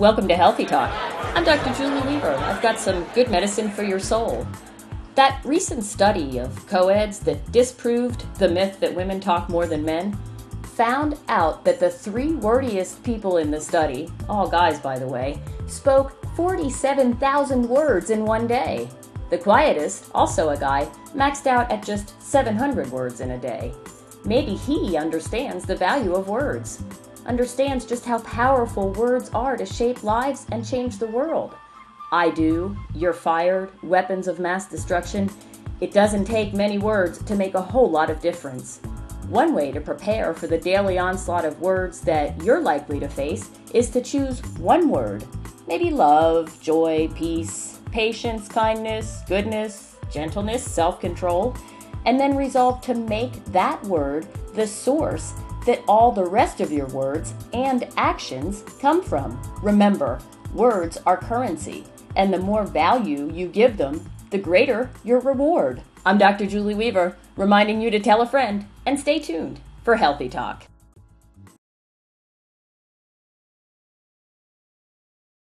Welcome to Healthy Talk. I'm Dr. Julie Weaver. I've got some good medicine for your soul. That recent study of coeds that disproved the myth that women talk more than men found out that the three wordiest people in the study, all guys by the way, spoke 47,000 words in one day. The quietest, also a guy, maxed out at just 700 words in a day. Maybe he understands the value of words, understands just how powerful words are to shape lives and change the world. I do, you're fired, weapons of mass destruction. It doesn't take many words to make a whole lot of difference. One way to prepare for the daily onslaught of words that you're likely to face is to choose one word. Maybe love, joy, peace, patience, kindness, goodness, gentleness, self control, and then resolve to make that word the source that all the rest of your words and actions come from. Remember, words are currency, and the more value you give them, the greater your reward. I'm Dr. Julie Weaver, reminding you to tell a friend and stay tuned for Healthy Talk.